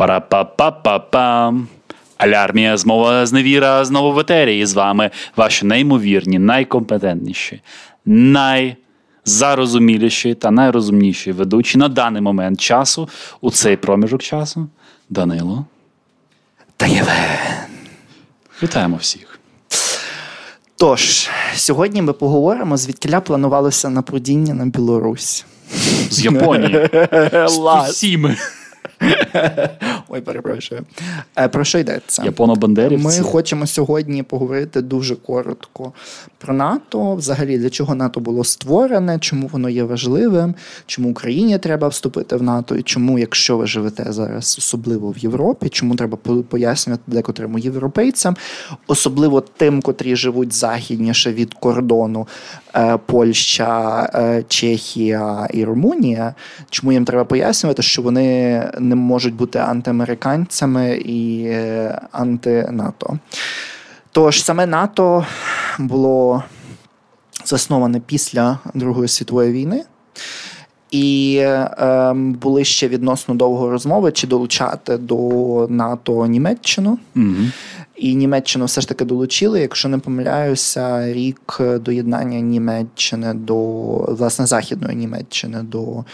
Пара-па-па-па-пам. Алярмія змова зневіра знову в етері. І з вами ваші неймовірні, найкомпетентніші, найзарозуміліші та найрозумніші ведучі на даний момент часу у цей проміжок часу. Данило. Та Євген. Вітаємо всіх. Тож, сьогодні ми поговоримо, звідкиля планувалося напрудіння на Білорусь. З Японії. З усіми. Ой, перепрошую. Е, Про що йдеться? Японо-бандерівці. Ми хочемо сьогодні поговорити дуже коротко про НАТО. Взагалі, для чого НАТО було створене, чому воно є важливим, чому Україні треба вступити в НАТО, і чому, якщо ви живете зараз, особливо в Європі, чому треба пояснювати декотрим європейцям, особливо тим, котрі живуть західніше від кордону е, Польща, е, Чехія і Румунія. Чому їм треба пояснювати, що вони не можуть бути антиамериканцями і е, анти-НАТО. Тож саме НАТО було засноване після Другої світової війни. І е, були ще відносно довго розмови, чи долучати до НАТО Німеччину. Мгм. І Німеччину все ж таки долучили, якщо не помиляюся, рік доєднання Німеччини до власне Західної Німеччини до Добре.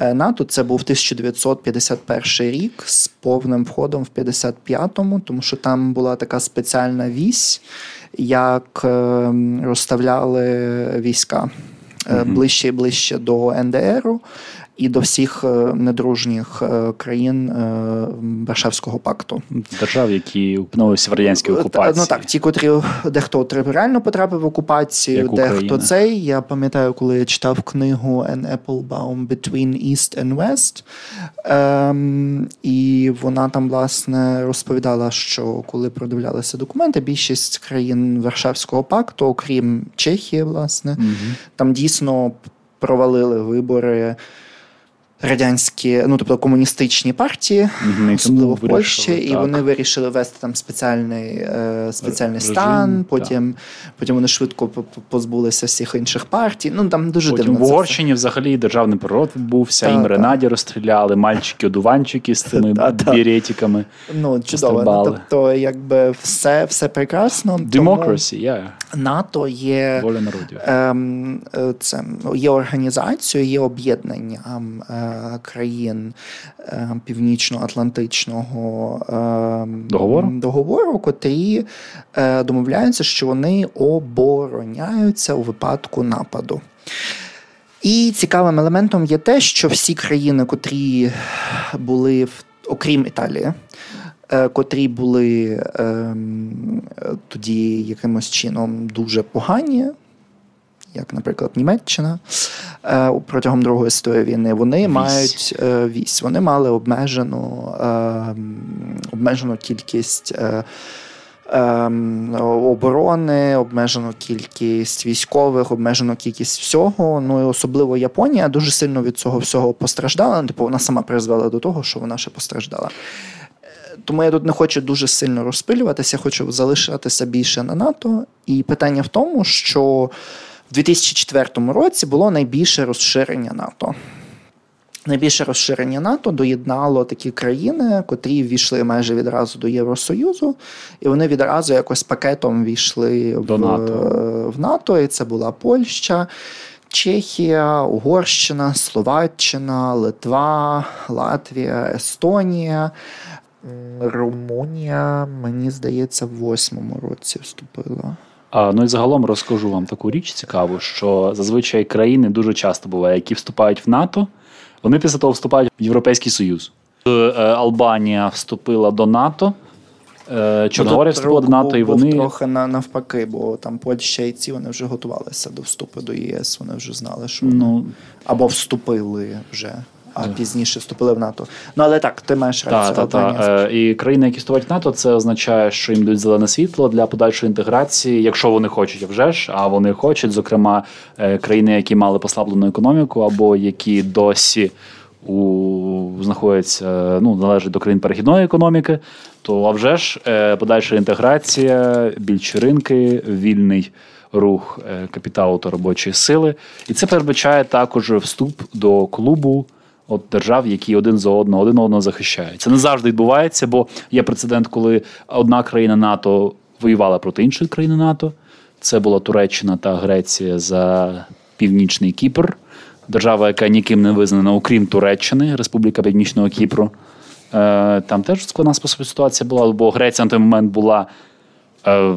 е, НАТО. Це був 1951 рік з повним входом в 55-му, тому що там була така спеціальна вісь, як е, розставляли війська Мгм. ближче і ближче до НДРу. І до всіх е, недружніх е, країн е, Варшавського пакту. Держав, які опинилися в радянській окупації. Ну так, ті, котрі дехто реально потрапив в окупацію, Як дехто Україна. цей. Я пам'ятаю, коли я читав книгу An Applebaum Between East and West. Ем, і вона там, власне, розповідала, що коли продивлялися документи, більшість країн Варшавського пакту, окрім Чехії, власне, Мгм. там дійсно провалили вибори. Радянські, ну тобто комуністичні партії. І особливо в Польщі, вирішили, і так. вони вирішили ввести там спеціальний, е, спеціальний Режим, стан. так. Потім, потім вони швидко по- по- позбулися всіх інших партій. Ну там дуже Потім дивно. в. Угорщині взагалі державний переворот відбувся, їм. Ренаді розстріляли, мальчики-одуванчики з цими та. Ну чудово. Ну, тобто, якби все, все прекрасно. Democracy, yeah. НАТО є. воля народів. Ем, е, це є організацією, є об'єднанням е, країн е, Північно-Атлантичного е, Договору? договору, котрі е, домовляються, що вони обороняються у випадку нападу. І цікавим елементом є те, що всі країни, котрі були в окрім Італії, котрі були ем, тоді якимось чином дуже погані, як, наприклад, Німеччина е, протягом Другої світової війни, вони Вісь. мають е, вісь. Вони мали обмежену, ем, обмежену кількість. е, ем, Оборони, обмежену кількість військових, обмежену кількість всього. Ну і особливо Японія дуже сильно від цього всього постраждала. Ну, Типу, вона сама призвела до того, що вона ще постраждала. Е, Тому я тут не хочу дуже сильно розпилюватися, хочу залишатися більше на НАТО. І питання в тому, що 2004 році було найбільше розширення НАТО. Найбільше розширення НАТО доєднало такі країни, котрі ввійшли майже відразу до Євросоюзу, і вони відразу якось пакетом ввійшли До в, НАТО. в НАТО. І це була Польща, Чехія, Угорщина, Словаччина, Литва, Латвія, Естонія. Румунія, мені здається, в восьмому році вступила. А, ну і загалом розкажу вам таку річ цікаву, що зазвичай країни дуже часто буває, які вступають в НАТО, вони після того вступають в Європейський Союз. Е, Албанія вступила до НАТО, е, Чорногорія вступила до НАТО, і вони трохи на, навпаки, бо там Польща і ці вони вже готувалися до вступу до ЄС. Вони вже знали, що вони ну, або вступили вже, а пізніше вступили в НАТО. Ну але так, ти маєш Та, рацію. та, та. Албанія. Е, І країни, які вступають в НАТО, це означає, що їм дають зелене світло для подальшої інтеграції, якщо вони хочуть, вже ж, а вони хочуть, зокрема, е, країни, які мали послаблену економіку, або які досі у, знаходяться, ну, належать до країн перехідної економіки, то а вже ж е, подальша інтеграція, більші ринки, вільний рух капіталу та робочої сили. І це передбачає також вступ до клубу от держав, які один за одного один одного захищають. Це не завжди відбувається, бо є прецедент, коли одна країна НАТО воювала проти іншої країни НАТО. Це була Туреччина та Греція за північний Кіпр, держава, яка ніким не визнана, окрім Туреччини, Республіка Північного Кіпру. Е, там теж складна спосіб ситуація була, бо Греція на той момент була е,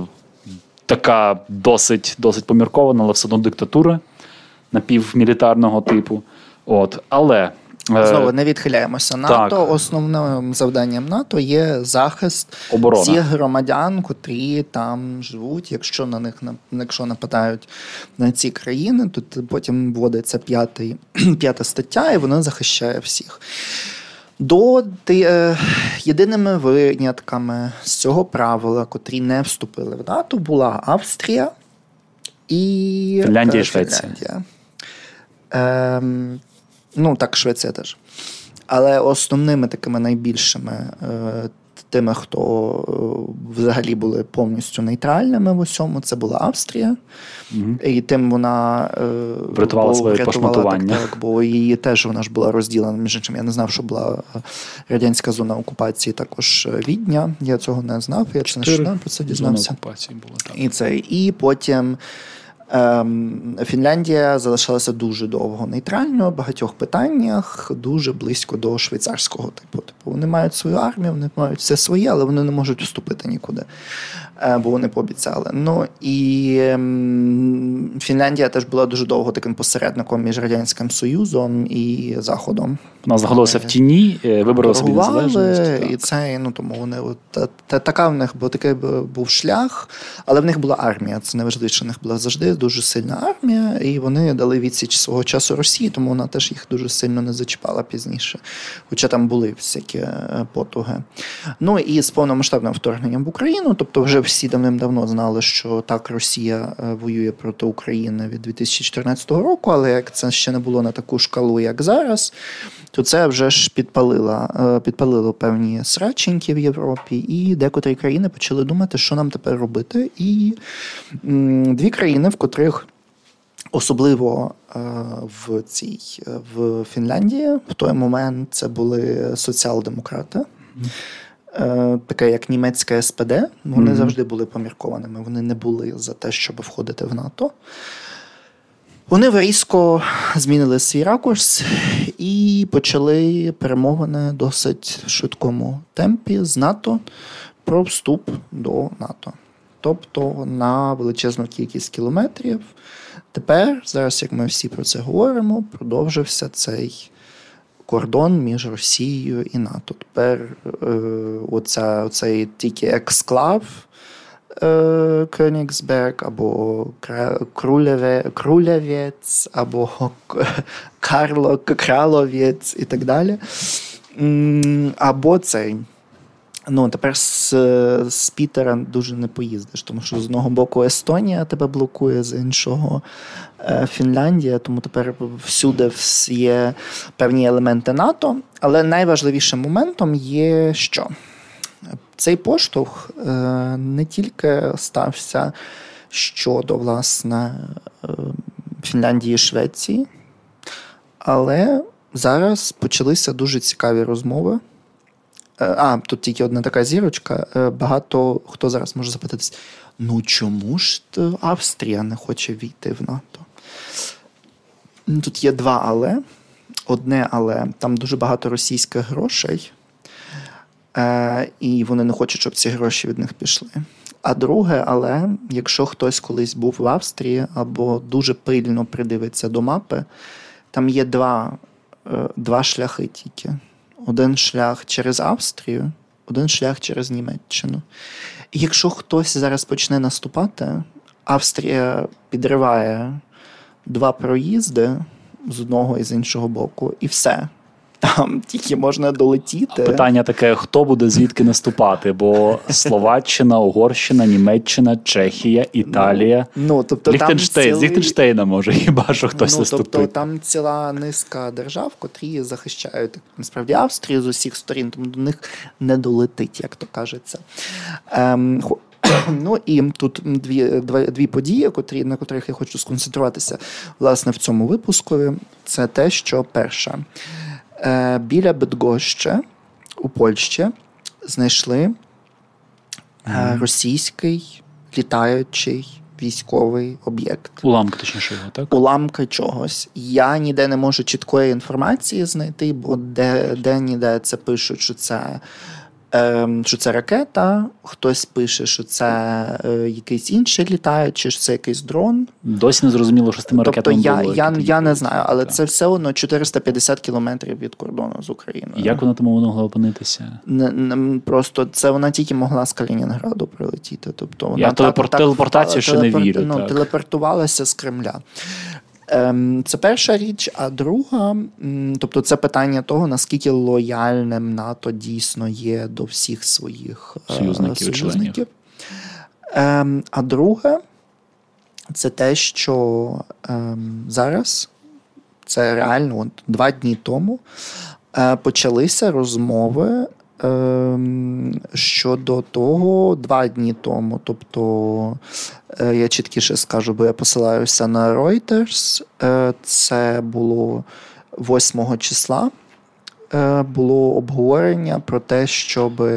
така досить досить поміркована, але все одно диктатура напівмілітарного типу. От. Але Знову не відхиляємося. НАТО так. основним завданням НАТО є захист Оборона. всіх громадян, котрі там живуть. Якщо на них якщо нападають на ці країни, то потім вводиться п'ятий, п'ята стаття, і вона захищає всіх. До е, єдиними винятками з цього правила, котрі не вступили в НАТО, була Австрія і Фінляндія і Швеція. Фінляндія. Ем, Ну, так, Швеція теж. Але основними такими найбільшими е, тими, хто е, взагалі були повністю нейтральними в усьому, це була Австрія. Угу. І тим вона е, врятувала своє пошматування. Так, так, бо її теж вона ж була розділена. Між іншим, я не знав, що була радянська зона окупації також Відня. Я цього не знав. Я це нещодавно про це дізнався. окупації було так. І це. І потім. Ем, Фінляндія залишалася дуже довго нейтральною в багатьох питаннях, дуже близько до швейцарського типу. Типу вони мають свою армію, вони мають все своє, але вони не можуть вступити нікуди, бо вони пообіцяли. Ну і ем, Фінляндія теж була дуже довго таким посередником між радянським союзом і заходом. Вона знаходилася в тіні, е, виборола собі незалежність. І це ну тому вони от, та, та, така в них бо такий був шлях, але в них була армія. Це найважливіше, в них була завжди дуже сильна армія, і вони дали відсіч свого часу Росії, тому вона теж їх дуже сильно не зачіпала пізніше. Хоча там були всякі е, потуги. Ну і з повномасштабним вторгненням в Україну, тобто вже всі давним-давно знали, що так Росія е, воює проти України від 2014 року, але як це ще не було на таку шкалу, як зараз, то це вже ж підпалило, е, підпалило певні сраченьки в Європі, і декотрі країни почали думати, що нам тепер робити. І дві країни, в котрих особливо е, в цій в Фінляндії в той момент це були соціал-демократи. Е, таке як німецьке СПД, вони mm-hmm. завжди були поміркованими. Вони не були за те, щоб входити в НАТО. Вони різко змінили свій ракурс і почали перемовини досить швидкому темпі з НАТО про вступ до НАТО. Тобто на величезну кількість кілометрів. Тепер, зараз, як ми всі про це говоримо, продовжився цей кордон між Росією і НАТО. Тепер е, оця, оцей тільки ексклав е, Кенігсберг, або Крулеве, або Карло, Краловець і так далі. Або цей. Ну, тепер з з Пітера дуже не поїздиш, тому що з одного боку Естонія тебе блокує, з іншого е, Фінляндія, тому тепер всюди є певні елементи НАТО. Але найважливішим моментом є що? Цей поштовх е, не тільки стався щодо власне е, Фінляндії і Швеції, але зараз почалися дуже цікаві розмови. Е, а, тут тільки одна така зірочка. Багато хто зараз може запитатись: ну чому ж Австрія не хоче війти в НАТО? Тут є два але. Одне, але там дуже багато російських грошей. Е, і вони не хочуть, щоб ці гроші від них пішли. А друге, але якщо хтось колись був в Австрії або дуже пильно придивиться до мапи, там є два, е, два шляхи тільки: один шлях через Австрію, один шлях через Німеччину. І якщо хтось зараз почне наступати, Австрія підриває два проїзди з одного і з іншого боку, і все. Там тільки можна долетіти. Питання таке: хто буде звідки наступати? Бо Словаччина, Угорщина, Німеччина, Чехія, Італія. Ну, ну тобто Ліхтенштейн, цілий... з Ліхтенштейна може хіба що хтось ну, наступить. Тобто там ціла низка держав, котрі захищають насправді Австрію з усіх сторін, тому до них не долетить, як то кажеться. Ем, Ну і тут дві дві події, котрі, на котрих я хочу сконцентруватися власне в цьому випуску. Це те, що перша. Е, біля Бедгоща у Польщі знайшли е, російський літаючий військовий об'єкт. Уламки, точніше, його, так? Уламки чогось. Я ніде не можу чіткої інформації знайти, бо де, де ніде це пишуть, що це Ем, що це ракета, хтось пише, що це е, якийсь інший літаючий, що це якийсь дрон. Досі не зрозуміло, що з тими тобто ракетами я було. я, я не знаю, але так. це все одно 450 кілометрів від кордону з Україною. Як вона тому могла опинитися? Не, не, Просто це вона тільки могла з Калінінграду прилетіти. Тобто вона я телепорт, так, телепортацію ще телепорт, не вірю. Ну. Телепортувалася з Кремля. Ем, це перша річ, а друга, тобто це питання того, наскільки лояльним НАТО дійсно є до всіх своїх е, союзників. союзників. Ем, а друге, це те, що ем, зараз це реально от, два дні тому е, почалися розмови щодо того, два дні тому, тобто е, я чіткіше скажу, бо я посилаюся на Reuters, е, це було 8 числа. Е, було обговорення про те, щоб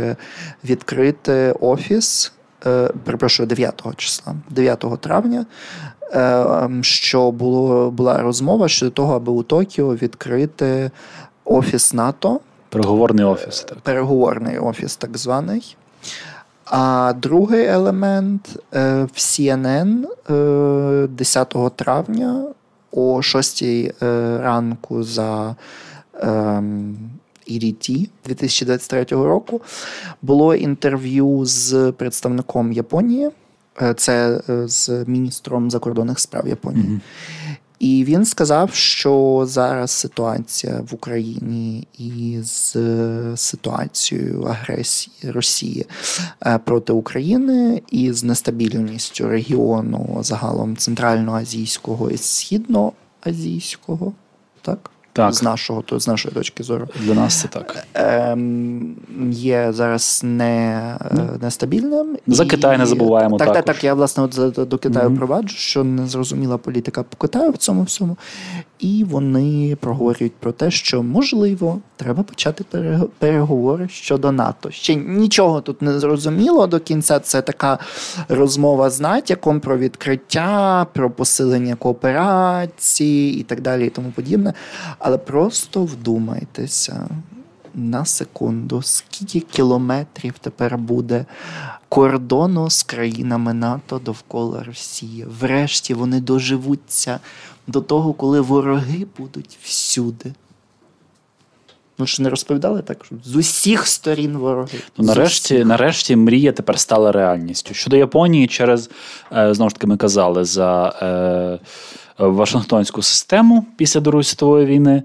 відкрити офіс, перепрошую, 9 числа, 9 травня, ем, що було, була розмова щодо того, аби у Токіо відкрити офіс НАТО. Переговорний офіс. так. Переговорний офіс, так званий. А другий елемент е, в CNN 10 е, травня о 6 е, ранку за EDT 2023 року було інтерв'ю з представником Японії. Це з міністром закордонних справ Японії. Mm-hmm. І він сказав, що зараз ситуація в Україні із ситуацією агресії Росії е, проти України і з нестабільністю регіону загалом центральноазійського і східноазійського, так так. з нашого то з нашої точки зору. Для нас це так. Ем, Є зараз не, ну, нестабільним. За і... Китай не забуваємо. Так, також. так, так. Я власне от до Китаю mm-hmm. проваджу, що незрозуміла політика по Китаю в цьому всьому. І вони проговорюють про те, що можливо треба почати переговори щодо НАТО. Ще нічого тут не зрозуміло до кінця. Це така розмова з натяком про відкриття, про посилення кооперації і так далі, і тому подібне. Але просто вдумайтеся на секунду, скільки кілометрів тепер буде кордону з країнами НАТО довкола Росії. Врешті вони доживуться до того, коли вороги будуть всюди. Ну, що не розповідали так, що з усіх сторін вороги. Ну, нарешті, нарешті, мрія тепер стала реальністю. Щодо Японії, через е, знову ж таки, ми казали за е, Вашингтонську систему після Другої світової війни.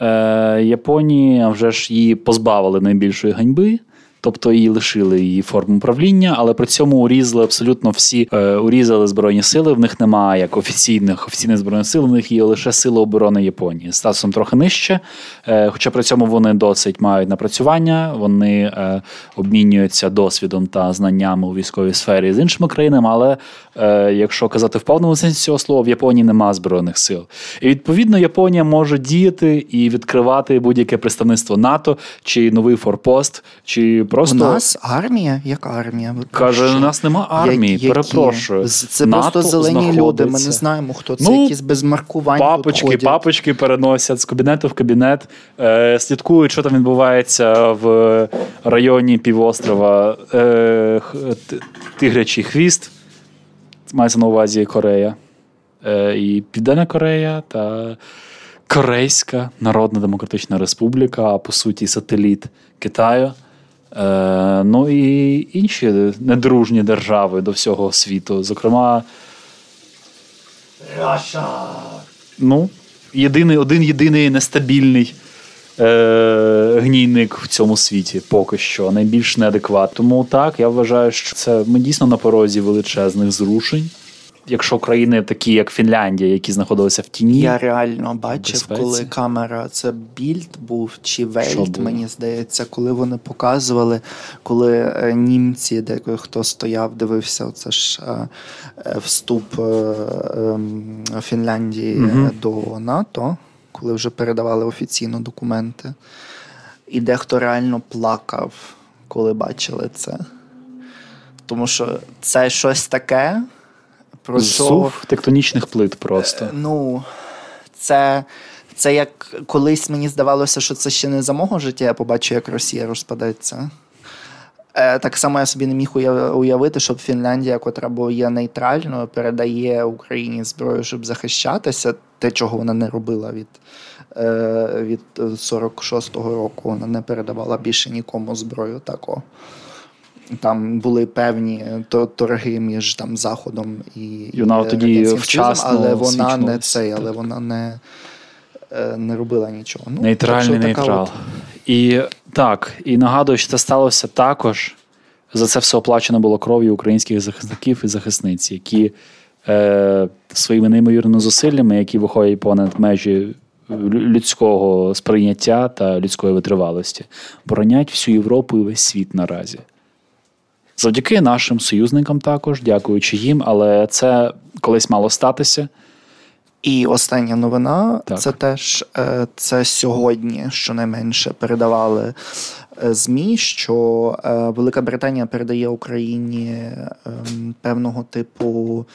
Е, Японії вже ж її позбавили найбільшої ганьби. Тобто її лишили її форму управління, але при цьому урізали абсолютно всі е, урізали збройні сили. В них немає як офіційних офіційних збройних сил. В них є лише сили оборони Японії статусом трохи нижче. Е, хоча при цьому вони досить мають напрацювання, вони е, обмінюються досвідом та знаннями у військовій сфері з іншими країнами. Але е, якщо казати в повному сенсі цього слова, в Японії немає збройних сил. І відповідно Японія може діяти і відкривати будь-яке представництво НАТО чи новий форпост, чи просто у нас армія, як армія. Каже, у нас нема армії. Які? Перепрошую. Це НАТО просто зелені знаходиться. люди. Ми не знаємо, хто це ну, якісь без маркувань. Папочки, тут папочки переносять з кабінету в кабінет, е, слідкують, що там відбувається в районі півострова е, Тигрячий хвіст. Мається на увазі Корея. Е, і Південна Корея та. Корейська Народна Демократична Республіка, а по суті, сателіт Китаю. Е, Ну і інші недружні держави до всього світу. Зокрема, Раша. Ну, єдиний, один єдиний нестабільний е, гнійник в цьому світі поки що, найбільш неадекват. Тому так, я вважаю, що це ми дійсно на порозі величезних зрушень якщо країни такі, як Фінляндія, які знаходилися в тіні. Я реально бачив, безпеці. коли камера це більд був чи вельт, мені здається, коли вони показували, коли е, німці, де хто стояв, дивився, це ж е, е, вступ ем, Фінляндії угу. до НАТО коли вже передавали офіційно документи. І дехто реально плакав, коли бачили це. Тому що це щось таке, про що... Зув тектонічних плит просто. Е, ну, це це як колись мені здавалося, що це ще не за мого життя, я побачу, як Росія розпадеться. Е, так само я собі не міг уявити, щоб Фінляндія, котра бо є нейтральною, передає Україні зброю, щоб захищатися, те, чого вона не робила від е, від 46-го року. Вона не передавала більше нікому зброю такого. Там були певні торги між там Заходом і, і вона тоді вчасно але вона не цей, але вона не не робила нічого. Ну, Нейтральний нейтрал. От... І так, і нагадую, що це сталося також. За це все оплачено було кров'ю українських захисників і захисниць, які е, своїми неймовірними зусиллями, які виходять понад межі людського сприйняття та людської витривалості, боронять всю Європу і весь світ наразі. Завдяки нашим союзникам також, дякуючи їм, але це колись мало статися. І остання новина так. це теж е, це сьогодні, щонайменше, передавали е, ЗМІ, що е, Велика Британія передає Україні певного типу.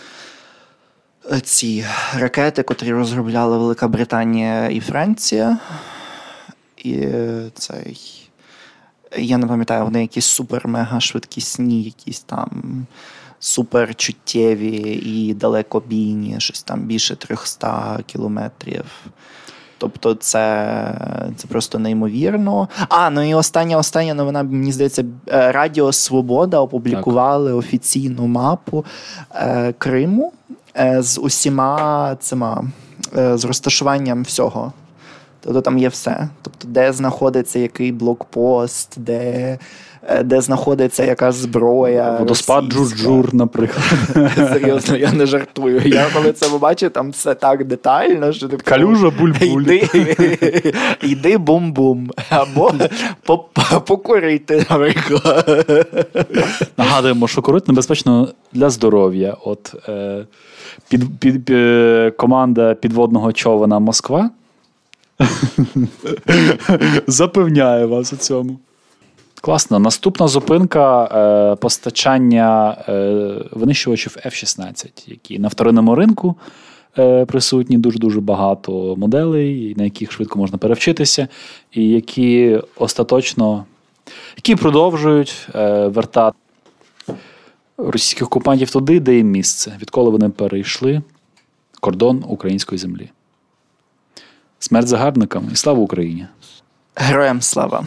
Ці ракети, котрі розробляли Велика Британія і Франція. І цей. Я не пам'ятаю, вони якісь супер-мега швидкісні, якісь там суперчуттєві і далекобійні, щось там більше 300 кілометрів. Тобто це це просто неймовірно. А, ну і остання остання новина, мені здається, е, Радіо Свобода опублікували так. офіційну мапу е, Криму е, з усіма цими, е, з розташуванням всього. Тобто там є все. Тобто, де знаходиться який блокпост, де Е, де знаходиться якась зброя. Водоспад Джур-Джур, наприклад. Серйозно, я не жартую. Я коли це побачив, там все так детально, що ти Калюжа буль-буль. Йди, йди бум-бум. Або покурити, наприклад. Нагадуємо, що курити небезпечно для здоров'я. От е, під, під, під, команда підводного човена Москва запевняє вас у цьому. Класно. Наступна зупинка е, постачання е, винищувачів F-16, які на вторинному ринку е, присутні дуже-дуже багато моделей, на яких швидко можна перевчитися, і які остаточно які продовжують е, вертати російських окупантів туди, де їм місце, відколи вони перейшли кордон української землі. Смерть загарбникам і слава Україні! Героям слава!